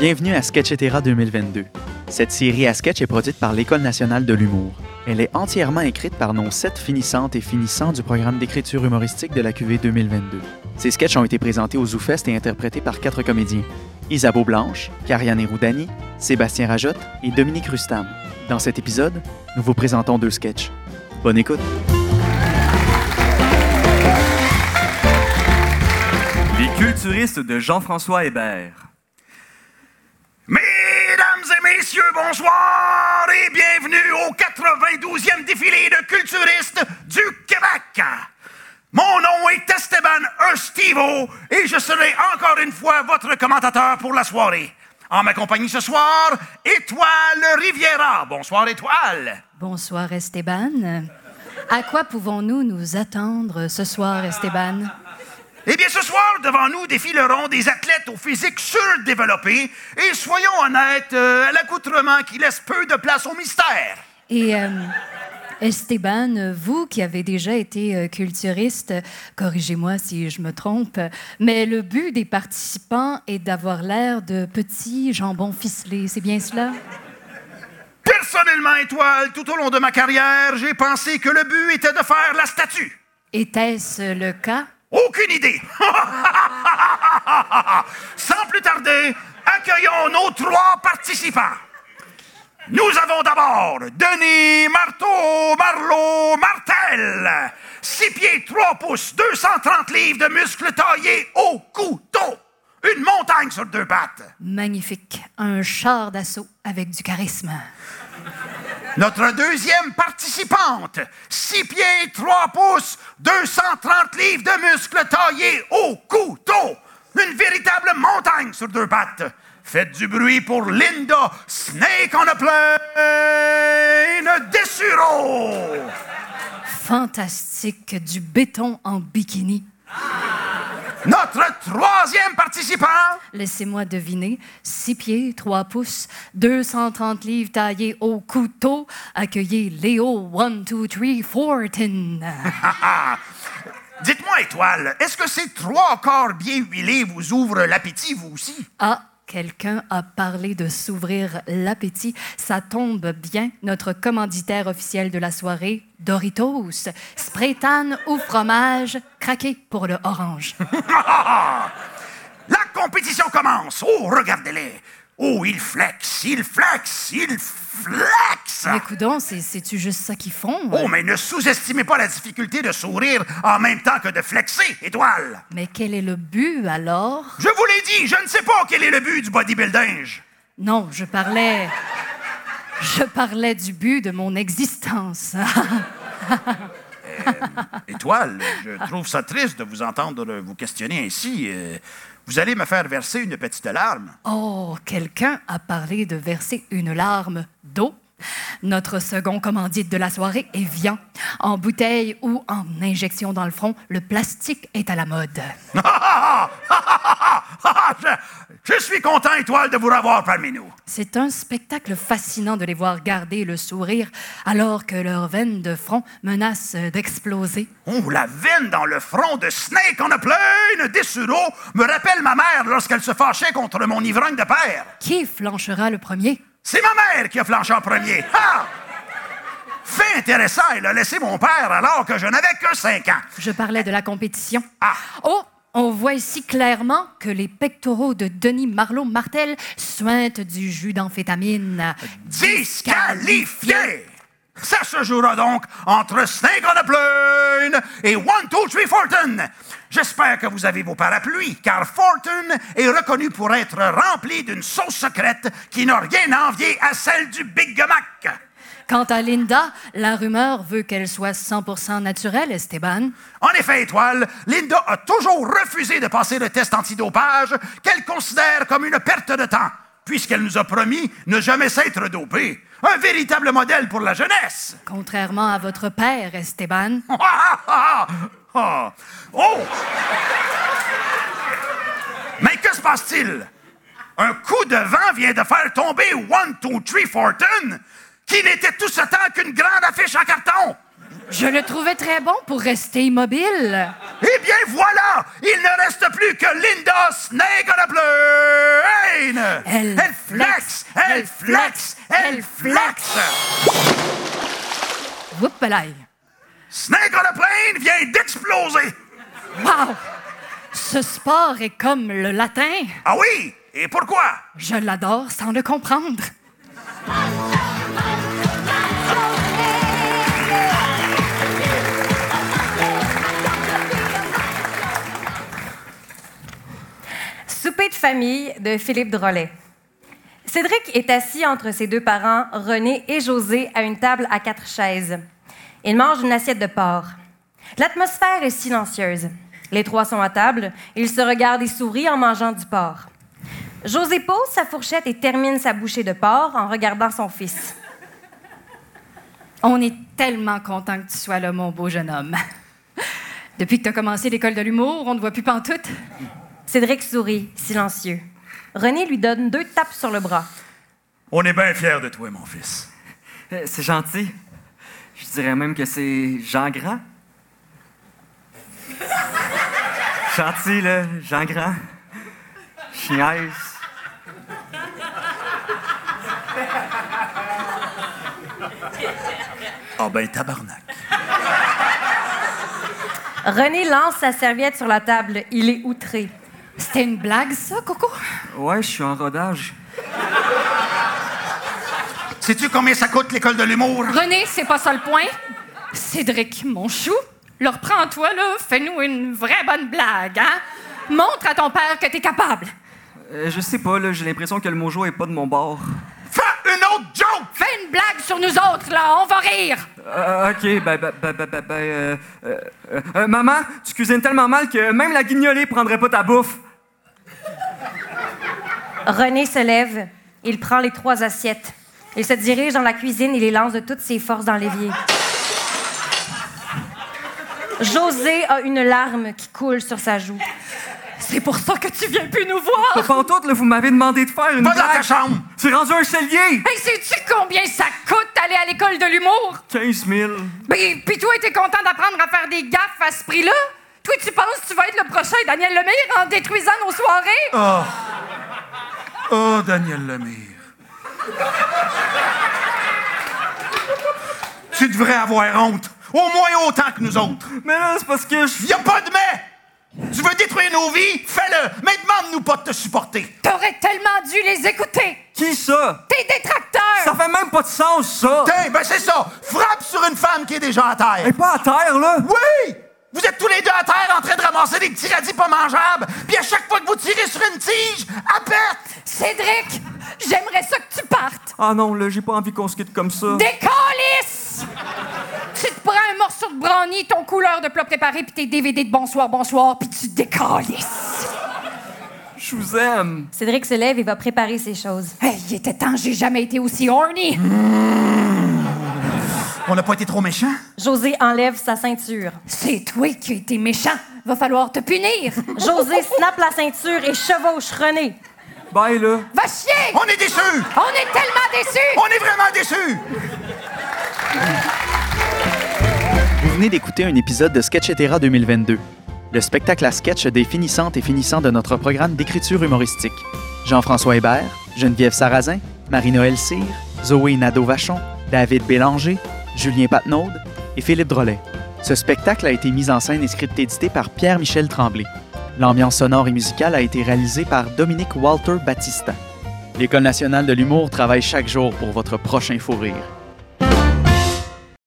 Bienvenue à Sketchetera 2022. Cette série à sketch est produite par l'École nationale de l'humour. Elle est entièrement écrite par nos sept finissantes et finissants du programme d'écriture humoristique de la QV 2022. Ces sketchs ont été présentés au ZooFest et interprétés par quatre comédiens. Isabeau Blanche, Kariane Roudani, Sébastien Rajotte et Dominique Rustam. Dans cet épisode, nous vous présentons deux sketchs. Bonne écoute! Les culturistes de Jean-François Hébert. Mesdames et messieurs, bonsoir et bienvenue au 92e défilé de culturistes du Québec. Mon nom est Esteban Estivo et je serai encore une fois votre commentateur pour la soirée. En ma compagnie ce soir, Étoile Riviera. Bonsoir, Étoile. Bonsoir Esteban. À quoi pouvons-nous nous attendre ce soir, Esteban? Eh bien, ce soir, devant nous défileront des athlètes au physique surdéveloppé et soyons honnêtes, euh, à l'accoutrement qui laisse peu de place au mystère. Et euh, Esteban, vous qui avez déjà été euh, culturiste, corrigez-moi si je me trompe, mais le but des participants est d'avoir l'air de petits jambons ficelés, c'est bien cela? Personnellement, Étoile, tout au long de ma carrière, j'ai pensé que le but était de faire la statue. Était-ce le cas? Aucune idée. Sans plus tarder, accueillons nos trois participants. Nous avons d'abord Denis Marteau Marlot Martel. 6 pieds 3 pouces, 230 livres de muscles taillés au couteau. Une montagne sur deux pattes. Magnifique. Un char d'assaut avec du charisme. Notre deuxième participante, 6 pieds 3 pouces, 230 livres de muscles taillés au couteau. Une véritable montagne sur deux pattes. Faites du bruit pour Linda Snake on a plane Dessuro. Fantastique. Du béton en bikini. Notre troisième participant, Laissez-moi deviner. 6 pieds, 3 pouces, 230 livres taillés au couteau. Accueillez Léo 1, 2, 3, Fortin. dites-moi Étoile, est-ce que ces trois corps bien huilés vous ouvrent l'appétit vous aussi? Ah, quelqu'un a parlé de s'ouvrir l'appétit. Ça tombe bien. Notre commanditaire officiel de la soirée, Doritos. Spraytan ou fromage, craqué pour le orange. La compétition commence. Oh, regardez-les. Oh, ils flexent, ils flexent, ils flexent. Mais coudon, c'est- c'est-tu juste ça qu'ils font? Oh, mais ne sous-estimez pas la difficulté de sourire en même temps que de flexer, étoile. Mais quel est le but alors? Je vous l'ai dit, je ne sais pas quel est le but du bodybuilding. Non, je parlais. Je parlais du but de mon existence. Étoile, je trouve ça triste de vous entendre vous questionner ainsi. Euh, vous allez me faire verser une petite larme. Oh, quelqu'un a parlé de verser une larme d'eau. Notre second commandite de la soirée est Vian. En bouteille ou en injection dans le front, le plastique est à la mode. je, suis content, Étoile, de vous revoir parmi nous. C'est un spectacle fascinant de les voir garder le sourire alors que leur veine de front menace d'exploser. Oh, la veine dans le front de Snake on a plein Dessuro me rappelle ma mère lorsqu'elle se fâchait contre mon ivrogne de père. Qui flanchera le premier? C'est ma mère qui a flanché en premier. Ah! Fait intéressant, elle a laissé mon père alors que je n'avais que 5 ans. Je parlais de la compétition. Ah! Oh, on voit ici clairement que les pectoraux de Denis Marlot Martel suintent du jus d'amphétamine. Disqualifié! Ça se jouera donc entre Snake on a Plane et One, Two, Three, Fortune. J'espère que vous avez vos parapluies, car Fortune est reconnu pour être rempli d'une sauce secrète qui n'a rien à envier à celle du Big Mac. Quant à Linda, la rumeur veut qu'elle soit 100% naturelle, Esteban. En effet, Étoile, Linda a toujours refusé de passer le test antidopage qu'elle considère comme une perte de temps, puisqu'elle nous a promis ne jamais s'être dopée. Un véritable modèle pour la jeunesse. Contrairement à votre père, Esteban. Ah, ah. Oh! Mais que se passe-t-il? Un coup de vent vient de faire tomber One, Two, Three Fortune, qui n'était tout ce temps qu'une grande affiche en carton. Je le trouvais très bon pour rester immobile. Eh bien voilà, il ne reste plus que Linda Snake on a Plane. Elle Elle flex! Elle flex! Elle flex! Là. Snake on a plane vient d'exploser! Wow! Ce sport est comme le latin. Ah oui? Et pourquoi? Je l'adore sans le comprendre. De Philippe Drolet. Cédric est assis entre ses deux parents, René et José, à une table à quatre chaises. Il mange une assiette de porc. L'atmosphère est silencieuse. Les trois sont à table. Ils se regardent et sourient en mangeant du porc. José pose sa fourchette et termine sa bouchée de porc en regardant son fils. On est tellement content que tu sois là, mon beau jeune homme. Depuis que tu as commencé l'école de l'humour, on ne voit plus pantoute. Cédric sourit, silencieux. René lui donne deux tapes sur le bras. On est bien fiers de toi, mon fils. Euh, C'est gentil. Je dirais même que c'est Jean Grand. gentil, là, Jean Grand. Ah ben, tabarnak. René lance sa serviette sur la table. Il est outré. C'était une blague, ça, Coco? Ouais, je suis en rodage. Sais-tu combien ça coûte l'école de l'humour? René, c'est pas ça le point. Cédric, mon chou, le reprends-toi, là. Fais-nous une vraie bonne blague, hein? Montre à ton père que t'es capable. Euh, je sais pas, là, j'ai l'impression que le mojo est pas de mon bord. Fais une autre joke! Fais une blague sur nous autres, là. On va rire. Euh, ok, ben, ben, ben, ben, ben, ben, euh, euh, euh, euh, maman, tu cuisines tellement mal que même la guignolée prendrait pas ta bouffe. René se lève. Il prend les trois assiettes. Il se dirige dans la cuisine et les lance de toutes ses forces dans l'évier. José a une larme qui coule sur sa joue. C'est pour ça que tu viens plus nous voir. Pas pantoute, là, vous m'avez demandé de faire une Va dans ta chambre! C'est rendu un cellier! Hey, sais-tu combien ça coûte d'aller à l'école de l'humour? 15 000. Ben, Puis toi, t'es content d'apprendre à faire des gaffes à ce prix-là? Toi, tu penses que tu vas être le prochain Daniel Lemire en détruisant nos soirées? Oh! Oh, Daniel Lemire. tu devrais avoir honte. Au moins autant que nous autres. Mais là, c'est parce que je... Y a pas de mais! Tu veux détruire nos vies? Fais-le! Mais demande-nous pas de te supporter. T'aurais tellement dû les écouter! Qui ça? Tes détracteurs! Ça fait même pas de sens, ça! Tiens, ben c'est ça! Frappe sur une femme qui est déjà à terre. Elle est pas à terre, là! Oui! Vous êtes tous les deux à terre en train de ramasser des petits radis pas mangeables. Puis à chaque fois que vous tirez sur une tige, elle pète! Cédric, j'aimerais ça que tu partes! Ah non, là, j'ai pas envie qu'on se quitte comme ça. Décalisse! Tu te prends un morceau de brownie, ton couleur de plat préparé, puis tes DVD de bonsoir, bonsoir, puis tu décalisses! Je vous aime. Cédric se lève et va préparer ses choses. Hey, il était temps, j'ai jamais été aussi horny! On n'a pas été trop méchants? José enlève sa ceinture. C'est toi qui as été méchant! Va falloir te punir! José snappe la ceinture et chevauche René. Bye, là. Va chier! On est déçus! On est tellement déçus! On est vraiment déçus! Vous venez d'écouter un épisode de Sketchetera 2022, le spectacle à sketch des finissantes et finissants de notre programme d'écriture humoristique. Jean-François Hébert, Geneviève Sarrazin, Marie-Noël Cyr, Zoé Nadeau-Vachon, David Bélanger, Julien Patnaud et Philippe Drolet. Ce spectacle a été mis en scène et script édité par Pierre-Michel Tremblay. L'ambiance sonore et musicale a été réalisée par Dominique Walter Battista. L'École nationale de l'humour travaille chaque jour pour votre prochain fou rire.